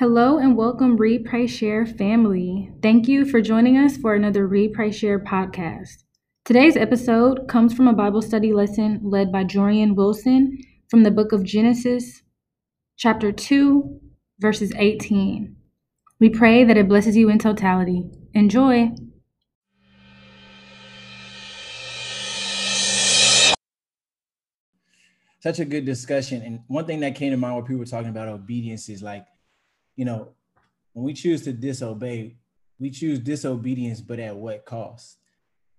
Hello and welcome, Read, Share family. Thank you for joining us for another Read, Share podcast. Today's episode comes from a Bible study lesson led by Jorian Wilson from the book of Genesis, chapter 2, verses 18. We pray that it blesses you in totality. Enjoy. Such a good discussion. And one thing that came to mind when people were talking about obedience is like, you know, when we choose to disobey, we choose disobedience, but at what cost?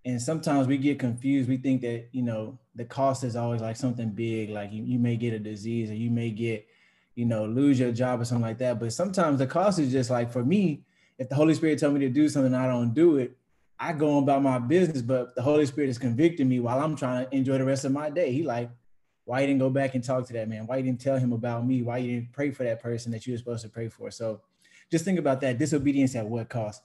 And sometimes we get confused. We think that, you know, the cost is always like something big, like you, you may get a disease or you may get, you know, lose your job or something like that. But sometimes the cost is just like for me, if the Holy Spirit tell me to do something, I don't do it. I go about my business, but the Holy Spirit is convicting me while I'm trying to enjoy the rest of my day. He like, why you didn't go back and talk to that man? Why you didn't tell him about me? Why you didn't pray for that person that you were supposed to pray for? So just think about that disobedience at what cost.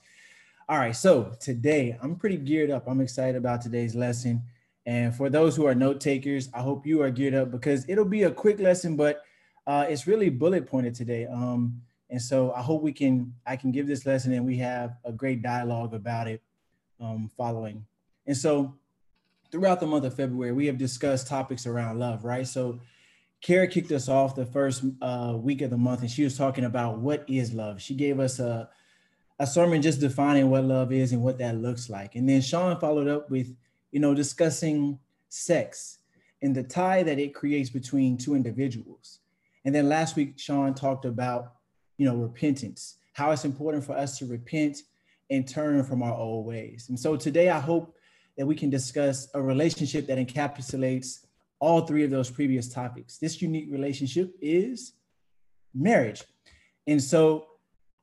All right, so today I'm pretty geared up. I'm excited about today's lesson. And for those who are note takers, I hope you are geared up because it'll be a quick lesson, but uh, it's really bullet pointed today. Um, and so I hope we can I can give this lesson and we have a great dialogue about it um, following. And so throughout the month of February, we have discussed topics around love, right? So Kara kicked us off the first uh, week of the month, and she was talking about what is love. She gave us a, a sermon just defining what love is and what that looks like. And then Sean followed up with, you know, discussing sex and the tie that it creates between two individuals. And then last week, Sean talked about, you know, repentance, how it's important for us to repent and turn from our old ways. And so today, I hope that we can discuss a relationship that encapsulates all three of those previous topics. This unique relationship is marriage. And so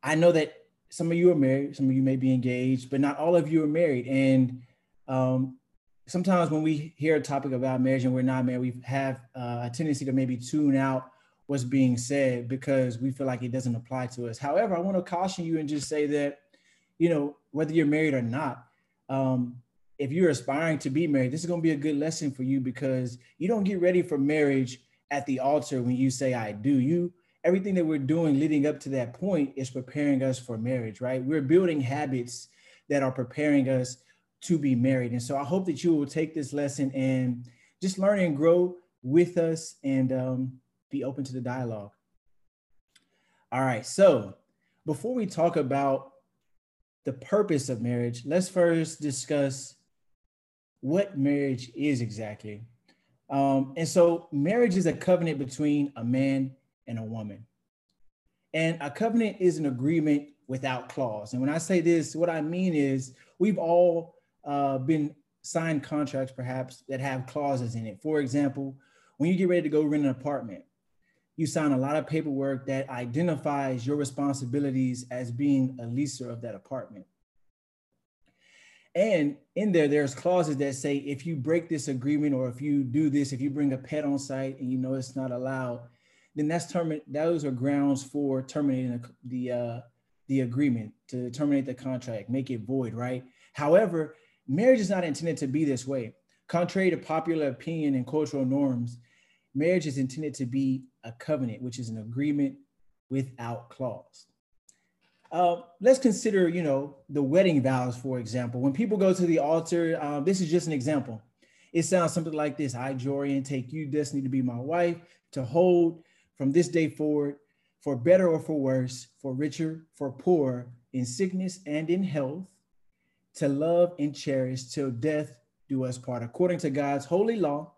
I know that some of you are married, some of you may be engaged, but not all of you are married. And um, sometimes when we hear a topic about marriage and we're not married, we have uh, a tendency to maybe tune out what's being said because we feel like it doesn't apply to us. However, I want to caution you and just say that, you know, whether you're married or not, um, if you're aspiring to be married, this is going to be a good lesson for you because you don't get ready for marriage at the altar when you say I do. You everything that we're doing leading up to that point is preparing us for marriage, right? We're building habits that are preparing us to be married. And so I hope that you will take this lesson and just learn and grow with us and um, be open to the dialogue. All right. So before we talk about the purpose of marriage, let's first discuss what marriage is exactly. Um, and so, marriage is a covenant between a man and a woman. And a covenant is an agreement without clause. And when I say this, what I mean is we've all uh, been signed contracts, perhaps, that have clauses in it. For example, when you get ready to go rent an apartment, you sign a lot of paperwork that identifies your responsibilities as being a leaser of that apartment. And in there, there's clauses that say if you break this agreement or if you do this, if you bring a pet on site and you know it's not allowed, then that's terminate. Those are grounds for terminating the, uh, the agreement to terminate the contract, make it void, right? However, marriage is not intended to be this way. Contrary to popular opinion and cultural norms, marriage is intended to be a covenant, which is an agreement without clause. Uh, let's consider, you know, the wedding vows, for example. When people go to the altar, uh, this is just an example. It sounds something like this I, Jorian, take you, Destiny, to be my wife, to hold from this day forward, for better or for worse, for richer, for poor, in sickness and in health, to love and cherish till death do us part, according to God's holy law.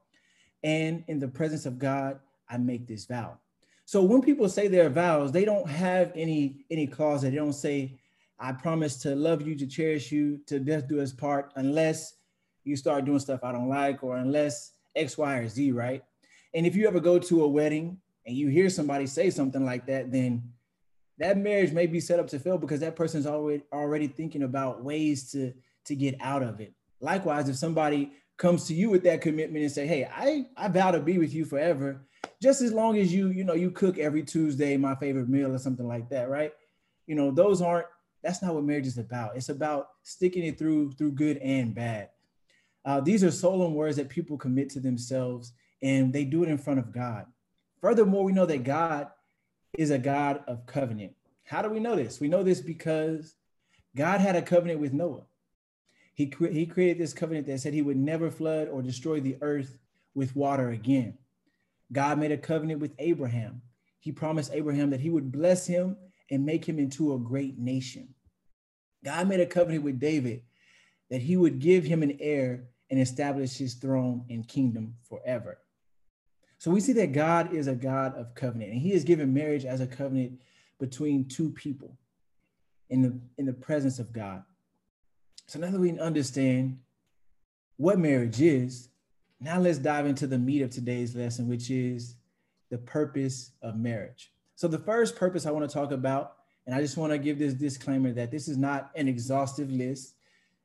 And in the presence of God, I make this vow. So when people say their vows, they don't have any any clause that they don't say, I promise to love you, to cherish you, to death do us part, unless you start doing stuff I don't like, or unless X, Y, or Z, right? And if you ever go to a wedding and you hear somebody say something like that, then that marriage may be set up to fail because that person's already already thinking about ways to to get out of it. Likewise, if somebody comes to you with that commitment and say, "Hey, I I vow to be with you forever," just as long as you, you know, you cook every Tuesday my favorite meal or something like that, right? You know, those aren't. That's not what marriage is about. It's about sticking it through through good and bad. Uh, these are solemn words that people commit to themselves, and they do it in front of God. Furthermore, we know that God is a God of covenant. How do we know this? We know this because God had a covenant with Noah. He, cre- he created this covenant that said he would never flood or destroy the earth with water again. God made a covenant with Abraham. He promised Abraham that he would bless him and make him into a great nation. God made a covenant with David that he would give him an heir and establish his throne and kingdom forever. So we see that God is a God of covenant, and he has given marriage as a covenant between two people in the in the presence of God. So now that we understand what marriage is, now let's dive into the meat of today's lesson, which is the purpose of marriage. So the first purpose I want to talk about, and I just want to give this disclaimer that this is not an exhaustive list.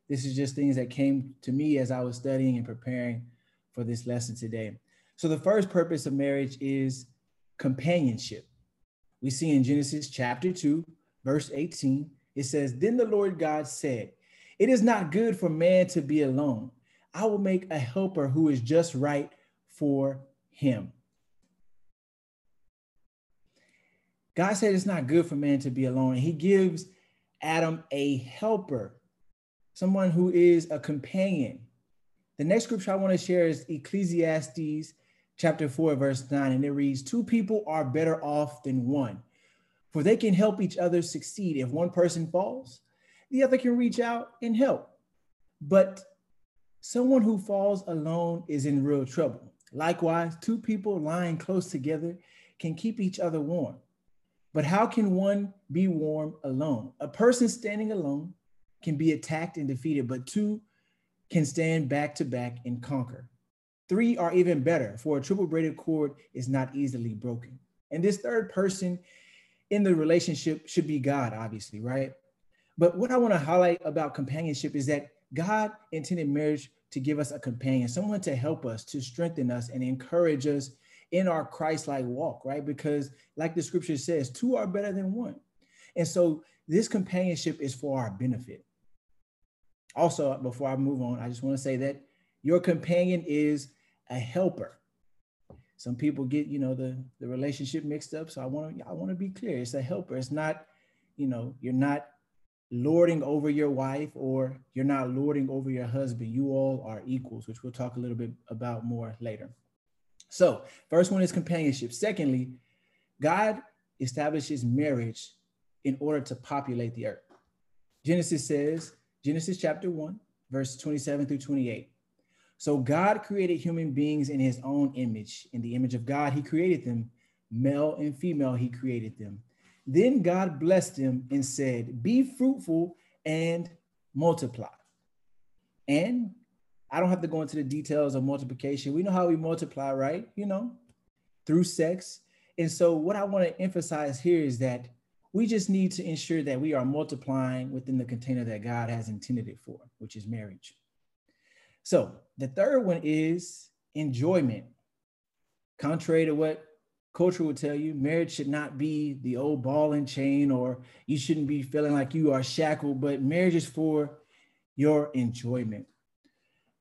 This is just things that came to me as I was studying and preparing for this lesson today. So the first purpose of marriage is companionship. We see in Genesis chapter 2, verse 18, it says, Then the Lord God said, It is not good for man to be alone. I will make a helper who is just right for him. God said it's not good for man to be alone. He gives Adam a helper, someone who is a companion. The next scripture I want to share is Ecclesiastes chapter 4, verse 9, and it reads Two people are better off than one, for they can help each other succeed. If one person falls, the other can reach out and help. But someone who falls alone is in real trouble. Likewise, two people lying close together can keep each other warm. But how can one be warm alone? A person standing alone can be attacked and defeated, but two can stand back to back and conquer. Three are even better, for a triple braided cord is not easily broken. And this third person in the relationship should be God, obviously, right? But what I want to highlight about companionship is that God intended marriage to give us a companion, someone to help us, to strengthen us, and encourage us in our Christ like walk, right? Because, like the scripture says, two are better than one. And so, this companionship is for our benefit. Also, before I move on, I just want to say that your companion is a helper. Some people get, you know, the, the relationship mixed up. So I want to I want to be clear. It's a helper. It's not, you know, you're not lording over your wife or you're not lording over your husband. You all are equals, which we'll talk a little bit about more later. So, first one is companionship. Secondly, God establishes marriage in order to populate the earth. Genesis says, Genesis chapter 1, verse 27 through 28. So God created human beings in his own image. In the image of God, he created them. Male and female, he created them. Then God blessed them and said, Be fruitful and multiply. And I don't have to go into the details of multiplication. We know how we multiply, right? You know, through sex. And so, what I want to emphasize here is that we just need to ensure that we are multiplying within the container that God has intended it for, which is marriage. So, the third one is enjoyment. Contrary to what culture will tell you, marriage should not be the old ball and chain, or you shouldn't be feeling like you are shackled, but marriage is for your enjoyment.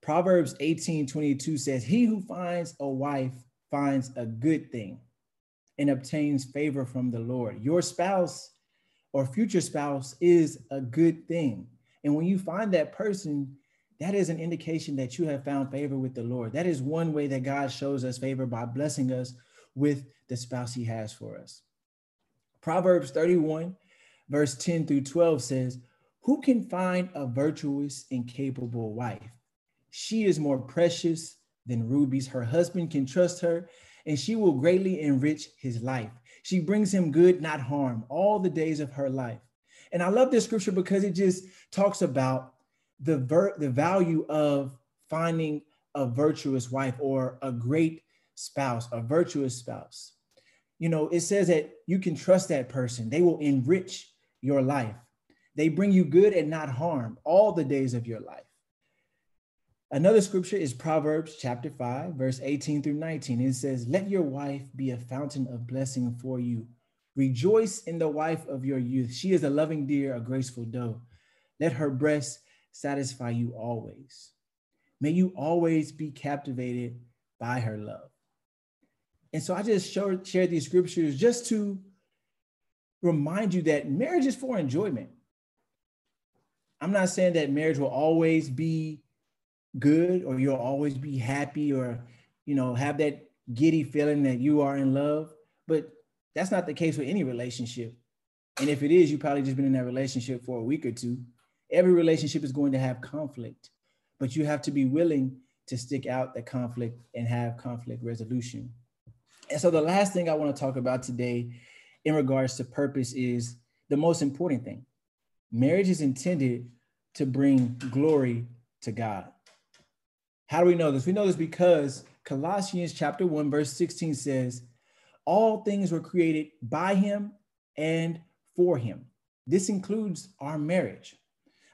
Proverbs 18 22 says, He who finds a wife finds a good thing and obtains favor from the Lord. Your spouse or future spouse is a good thing. And when you find that person, that is an indication that you have found favor with the Lord. That is one way that God shows us favor by blessing us with the spouse he has for us. Proverbs 31, verse 10 through 12 says, Who can find a virtuous and capable wife? She is more precious than rubies. Her husband can trust her, and she will greatly enrich his life. She brings him good, not harm, all the days of her life. And I love this scripture because it just talks about the ver- the value of finding a virtuous wife or a great spouse, a virtuous spouse. You know, it says that you can trust that person. They will enrich your life. They bring you good and not harm all the days of your life. Another scripture is Proverbs chapter 5, verse 18 through 19. It says, Let your wife be a fountain of blessing for you. Rejoice in the wife of your youth. She is a loving deer, a graceful doe. Let her breasts satisfy you always. May you always be captivated by her love. And so I just showed, shared these scriptures just to remind you that marriage is for enjoyment. I'm not saying that marriage will always be good or you'll always be happy or you know have that giddy feeling that you are in love, but that's not the case with any relationship. And if it is, you probably just been in that relationship for a week or two. Every relationship is going to have conflict, but you have to be willing to stick out the conflict and have conflict resolution. And so the last thing I want to talk about today in regards to purpose is the most important thing. Marriage is intended to bring glory to God. How do we know this? We know this because Colossians chapter 1 verse 16 says, "All things were created by him and for him." This includes our marriage.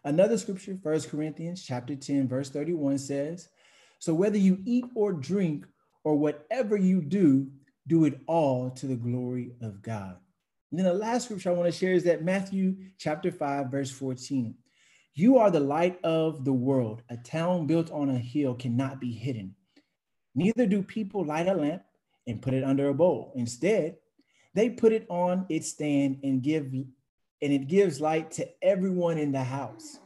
Another scripture, First Corinthians chapter 10 verse 31 says, "So whether you eat or drink or whatever you do, do it all to the glory of God. And then the last scripture I want to share is that Matthew chapter 5, verse 14. You are the light of the world. A town built on a hill cannot be hidden. Neither do people light a lamp and put it under a bowl. Instead, they put it on its stand and give and it gives light to everyone in the house.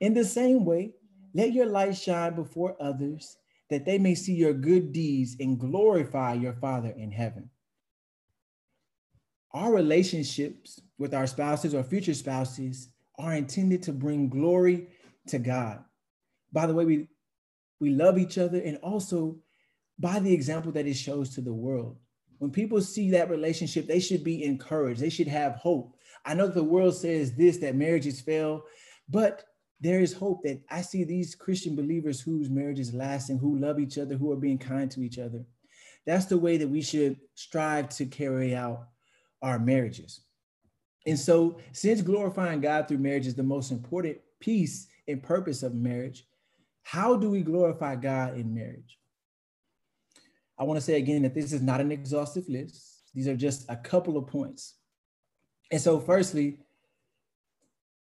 In the same way, let your light shine before others that they may see your good deeds and glorify your Father in heaven. Our relationships with our spouses or future spouses are intended to bring glory to God. By the way, we, we love each other and also by the example that it shows to the world. When people see that relationship, they should be encouraged. They should have hope. I know the world says this that marriages fail, but there is hope that I see these Christian believers whose marriages lasting, who love each other, who are being kind to each other. That's the way that we should strive to carry out our marriages. And so, since glorifying God through marriage is the most important piece and purpose of marriage, how do we glorify God in marriage? I want to say again that this is not an exhaustive list. These are just a couple of points. And so, firstly,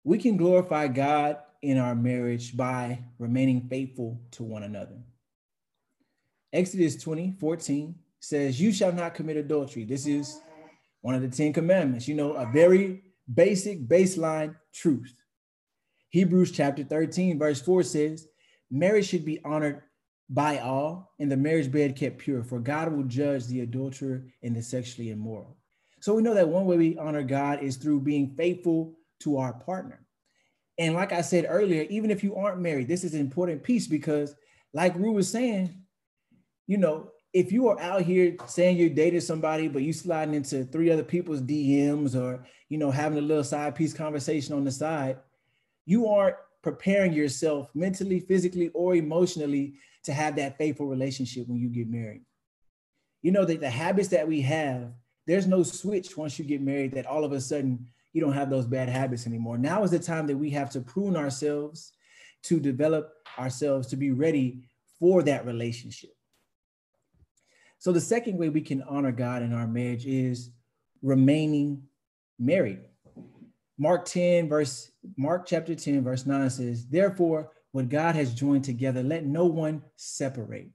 we can glorify God in our marriage by remaining faithful to one another. Exodus 20, 14 says, You shall not commit adultery. This is one of the 10 commandments, you know, a very basic baseline truth. Hebrews chapter 13, verse 4 says, Marriage should be honored by all, and the marriage bed kept pure, for God will judge the adulterer and the sexually immoral. So we know that one way we honor God is through being faithful to our partner. And like I said earlier, even if you aren't married, this is an important piece because, like Rue was saying, you know, if you are out here saying you're dating somebody, but you sliding into three other people's DMs or, you know, having a little side piece conversation on the side, you aren't preparing yourself mentally, physically, or emotionally to have that faithful relationship when you get married. You know, that the habits that we have, there's no switch once you get married that all of a sudden you don't have those bad habits anymore. Now is the time that we have to prune ourselves to develop ourselves to be ready for that relationship. So the second way we can honor God in our marriage is remaining married. Mark 10 verse Mark chapter 10 verse 9 says, "Therefore what God has joined together, let no one separate."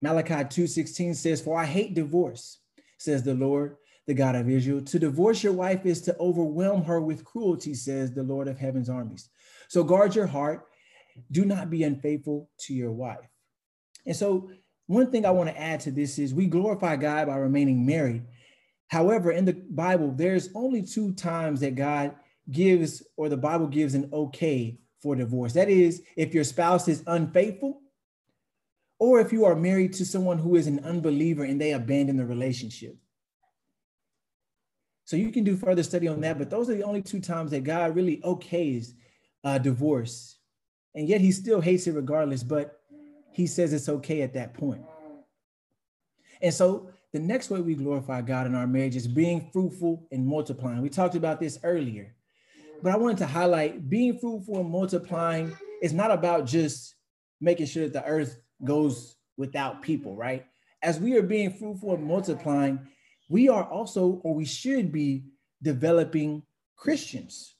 Malachi 2:16 says, "For I hate divorce," says the Lord, the God of Israel. To divorce your wife is to overwhelm her with cruelty, says the Lord of heaven's armies. So guard your heart. Do not be unfaithful to your wife. And so, one thing I want to add to this is we glorify God by remaining married. However, in the Bible, there's only two times that God gives or the Bible gives an okay for divorce. That is, if your spouse is unfaithful, or if you are married to someone who is an unbeliever and they abandon the relationship. So you can do further study on that, but those are the only two times that God really okays uh, divorce. And yet he still hates it regardless, but he says it's okay at that point. And so the next way we glorify God in our marriage is being fruitful and multiplying. We talked about this earlier, but I wanted to highlight being fruitful and multiplying is not about just making sure that the earth goes without people, right? As we are being fruitful and multiplying, we are also, or we should be, developing Christians.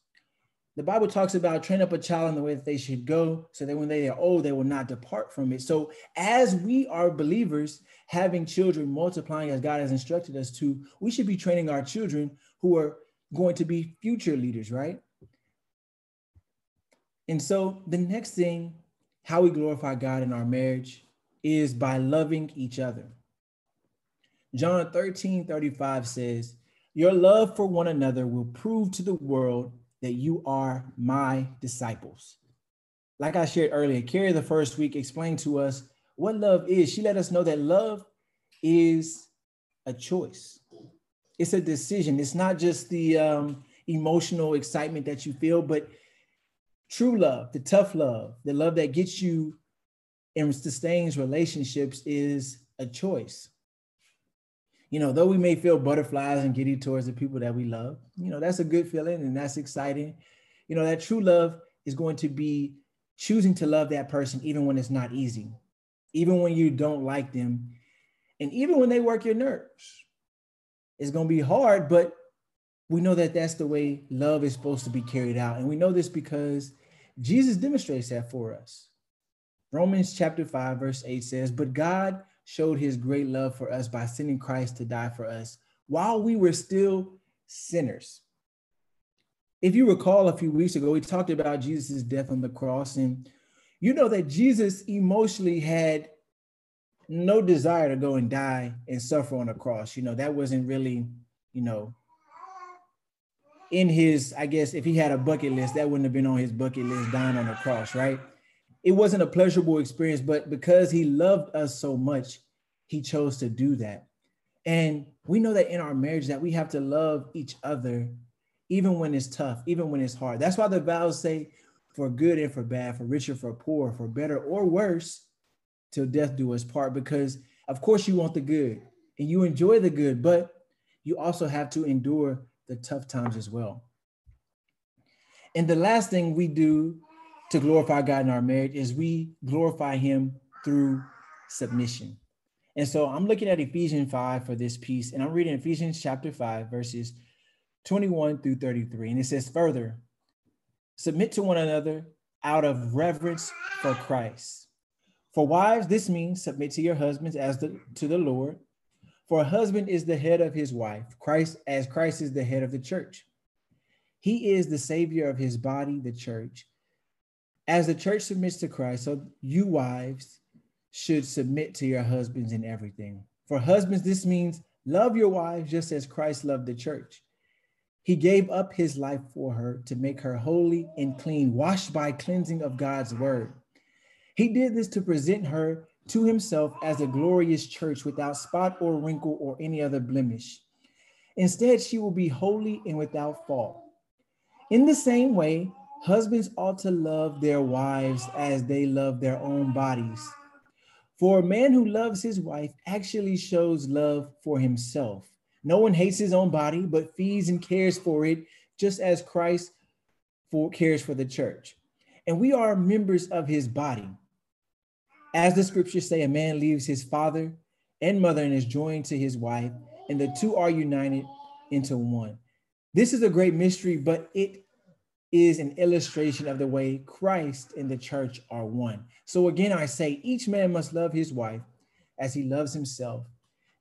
The Bible talks about train up a child in the way that they should go, so that when they are old, they will not depart from it. So, as we are believers, having children multiplying as God has instructed us to, we should be training our children who are going to be future leaders, right? And so the next thing, how we glorify God in our marriage is by loving each other. John 13 35 says, Your love for one another will prove to the world that you are my disciples. Like I shared earlier, Carrie the first week explained to us what love is. She let us know that love is a choice, it's a decision. It's not just the um, emotional excitement that you feel, but true love, the tough love, the love that gets you and sustains relationships is a choice. You know, though we may feel butterflies and giddy towards the people that we love, you know, that's a good feeling and that's exciting. You know, that true love is going to be choosing to love that person even when it's not easy, even when you don't like them, and even when they work your nerves. It's going to be hard, but we know that that's the way love is supposed to be carried out. And we know this because Jesus demonstrates that for us. Romans chapter 5, verse 8 says, But God showed his great love for us by sending Christ to die for us while we were still sinners. If you recall a few weeks ago, we talked about Jesus' death on the cross, and you know that Jesus emotionally had no desire to go and die and suffer on the cross. You know, that wasn't really, you know, in his, I guess, if he had a bucket list, that wouldn't have been on his bucket list dying on the cross, right? It wasn't a pleasurable experience, but because he loved us so much, he chose to do that. And we know that in our marriage that we have to love each other even when it's tough, even when it's hard. That's why the vows say for good and for bad, for richer, for poor, for better or worse, till death do us part. Because of course you want the good and you enjoy the good, but you also have to endure the tough times as well. And the last thing we do to glorify God in our marriage is we glorify Him through submission. And so I'm looking at Ephesians 5 for this piece, and I'm reading Ephesians chapter 5, verses 21 through 33. And it says, Further, submit to one another out of reverence for Christ. For wives, this means submit to your husbands as the, to the Lord. For a husband is the head of his wife, Christ as Christ is the head of the church. He is the savior of his body, the church. As the church submits to Christ, so you wives should submit to your husbands in everything. For husbands, this means love your wives just as Christ loved the church. He gave up his life for her to make her holy and clean, washed by cleansing of God's word. He did this to present her to himself as a glorious church without spot or wrinkle or any other blemish. Instead, she will be holy and without fault. In the same way, husbands ought to love their wives as they love their own bodies. For a man who loves his wife actually shows love for himself. No one hates his own body, but feeds and cares for it, just as Christ for, cares for the church. And we are members of his body. As the scriptures say, a man leaves his father and mother and is joined to his wife, and the two are united into one. This is a great mystery, but it is an illustration of the way Christ and the church are one. So again, I say each man must love his wife as he loves himself,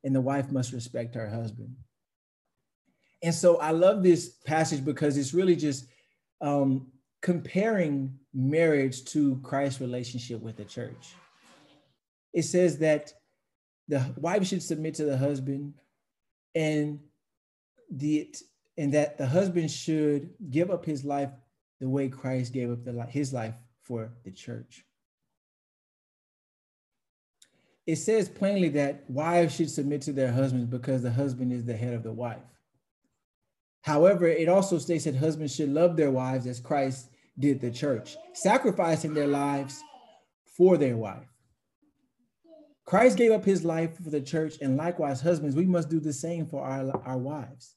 and the wife must respect her husband. And so I love this passage because it's really just um, comparing marriage to Christ's relationship with the church it says that the wife should submit to the husband and the and that the husband should give up his life the way Christ gave up the, his life for the church. It says plainly that wives should submit to their husbands because the husband is the head of the wife. However, it also states that husbands should love their wives as Christ did the church, sacrificing their lives for their wife. Christ gave up his life for the church, and likewise, husbands, we must do the same for our, our wives.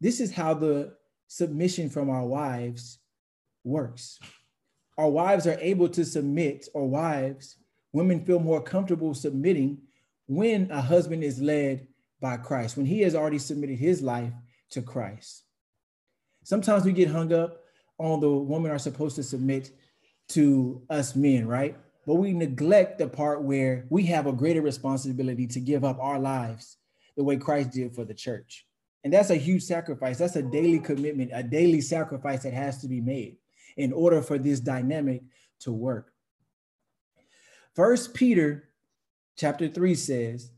This is how the submission from our wives works. Our wives are able to submit, or wives, women feel more comfortable submitting when a husband is led by Christ, when he has already submitted his life to Christ. Sometimes we get hung up on the women are supposed to submit to us men, right? but we neglect the part where we have a greater responsibility to give up our lives the way Christ did for the church. And that's a huge sacrifice. That's a daily commitment, a daily sacrifice that has to be made in order for this dynamic to work. First Peter chapter 3 says,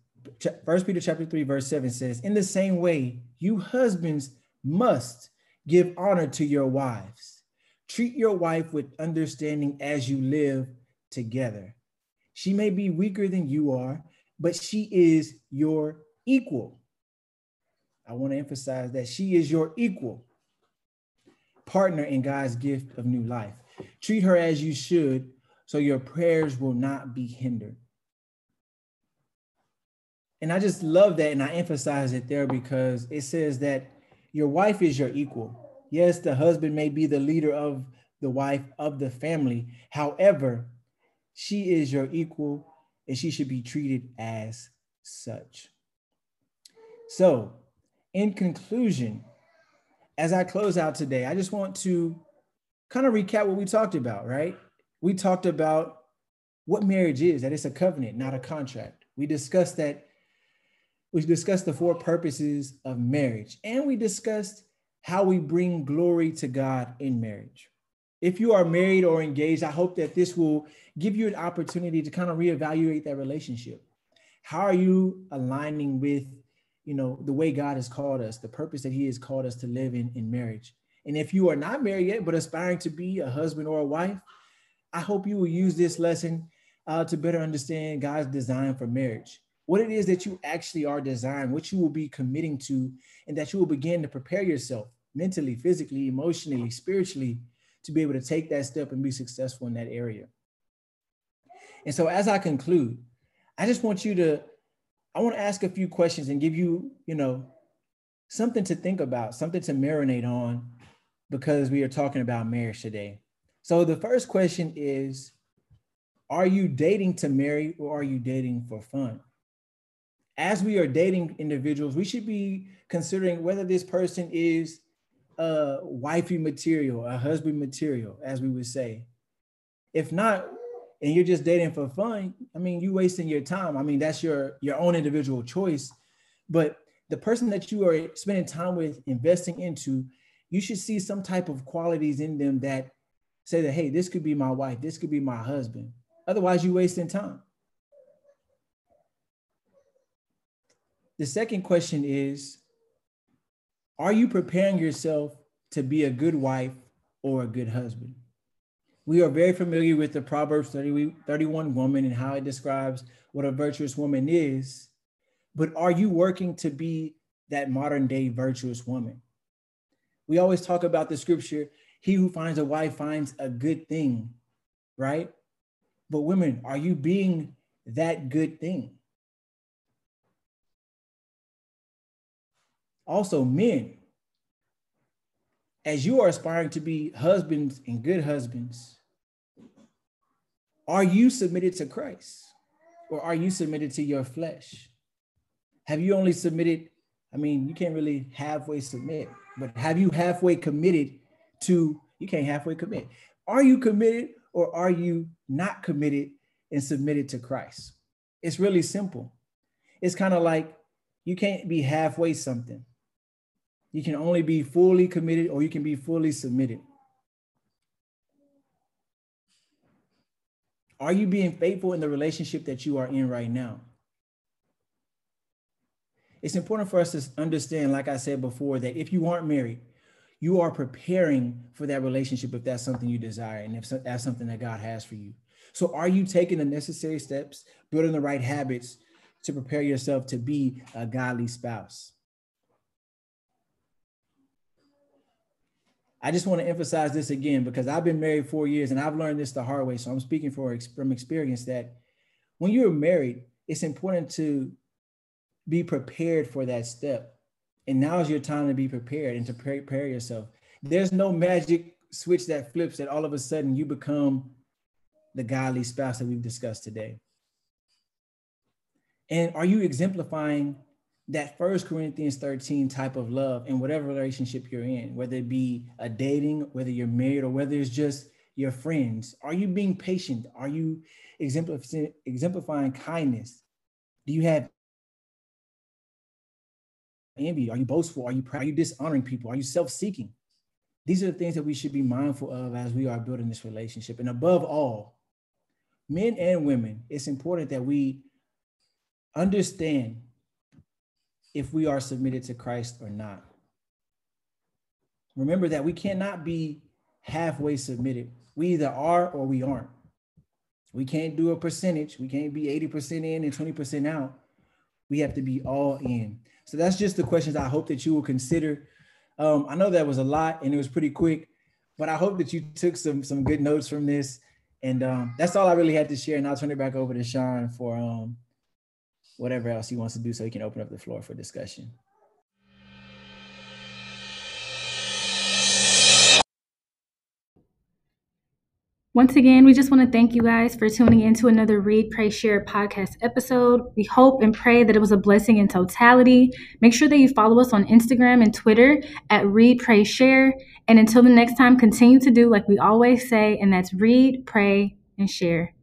First Peter chapter 3, verse 7 says, In the same way, you husbands must give honor to your wives. Treat your wife with understanding as you live together. She may be weaker than you are, but she is your equal. I want to emphasize that she is your equal partner in God's gift of new life. Treat her as you should, so your prayers will not be hindered. And I just love that. And I emphasize it there because it says that your wife is your equal. Yes, the husband may be the leader of the wife of the family. However, she is your equal and she should be treated as such. So, in conclusion, as I close out today, I just want to kind of recap what we talked about, right? We talked about what marriage is, that it's a covenant, not a contract. We discussed that we discussed the four purposes of marriage, and we discussed how we bring glory to God in marriage. If you are married or engaged, I hope that this will give you an opportunity to kind of reevaluate that relationship. How are you aligning with, you know, the way God has called us, the purpose that He has called us to live in in marriage? And if you are not married yet, but aspiring to be a husband or a wife, I hope you will use this lesson uh, to better understand God's design for marriage what it is that you actually are designed, what you will be committing to, and that you will begin to prepare yourself mentally, physically, emotionally, spiritually to be able to take that step and be successful in that area. And so as I conclude, I just want you to, I want to ask a few questions and give you, you know, something to think about, something to marinate on because we are talking about marriage today. So the first question is, are you dating to marry or are you dating for fun? as we are dating individuals, we should be considering whether this person is a wifey material, a husband material, as we would say. If not, and you're just dating for fun, I mean, you wasting your time. I mean, that's your your own individual choice. But the person that you are spending time with, investing into, you should see some type of qualities in them that say that, hey, this could be my wife, this could be my husband. Otherwise, you're wasting time. The second question is Are you preparing yourself to be a good wife or a good husband? We are very familiar with the Proverbs 30, 31 woman and how it describes what a virtuous woman is. But are you working to be that modern day virtuous woman? We always talk about the scripture he who finds a wife finds a good thing, right? But women, are you being that good thing? Also, men, as you are aspiring to be husbands and good husbands, are you submitted to Christ or are you submitted to your flesh? Have you only submitted? I mean, you can't really halfway submit, but have you halfway committed to? You can't halfway commit. Are you committed or are you not committed and submitted to Christ? It's really simple. It's kind of like you can't be halfway something. You can only be fully committed or you can be fully submitted. Are you being faithful in the relationship that you are in right now? It's important for us to understand, like I said before, that if you aren't married, you are preparing for that relationship if that's something you desire and if that's something that God has for you. So, are you taking the necessary steps, building the right habits to prepare yourself to be a godly spouse? I just want to emphasize this again because I've been married four years and I've learned this the hard way. So I'm speaking for from experience that when you're married, it's important to be prepared for that step. And now is your time to be prepared and to prepare yourself. There's no magic switch that flips that all of a sudden you become the godly spouse that we've discussed today. And are you exemplifying that first Corinthians 13 type of love in whatever relationship you're in, whether it be a dating, whether you're married, or whether it's just your friends? Are you being patient? Are you exemplifying kindness? Do you have envy? Are you boastful? Are you proud? Are you dishonoring people? Are you self-seeking? These are the things that we should be mindful of as we are building this relationship. And above all, men and women, it's important that we understand if we are submitted to Christ or not. Remember that we cannot be halfway submitted. We either are or we aren't. We can't do a percentage. We can't be 80% in and 20% out. We have to be all in. So that's just the questions I hope that you will consider. Um, I know that was a lot and it was pretty quick, but I hope that you took some some good notes from this. And um, that's all I really had to share. And I'll turn it back over to Sean for um, whatever else he wants to do so he can open up the floor for discussion. Once again, we just want to thank you guys for tuning in to another Read, Pray, Share podcast episode. We hope and pray that it was a blessing in totality. Make sure that you follow us on Instagram and Twitter at Read, Pray, Share. And until the next time, continue to do like we always say, and that's read, pray, and share.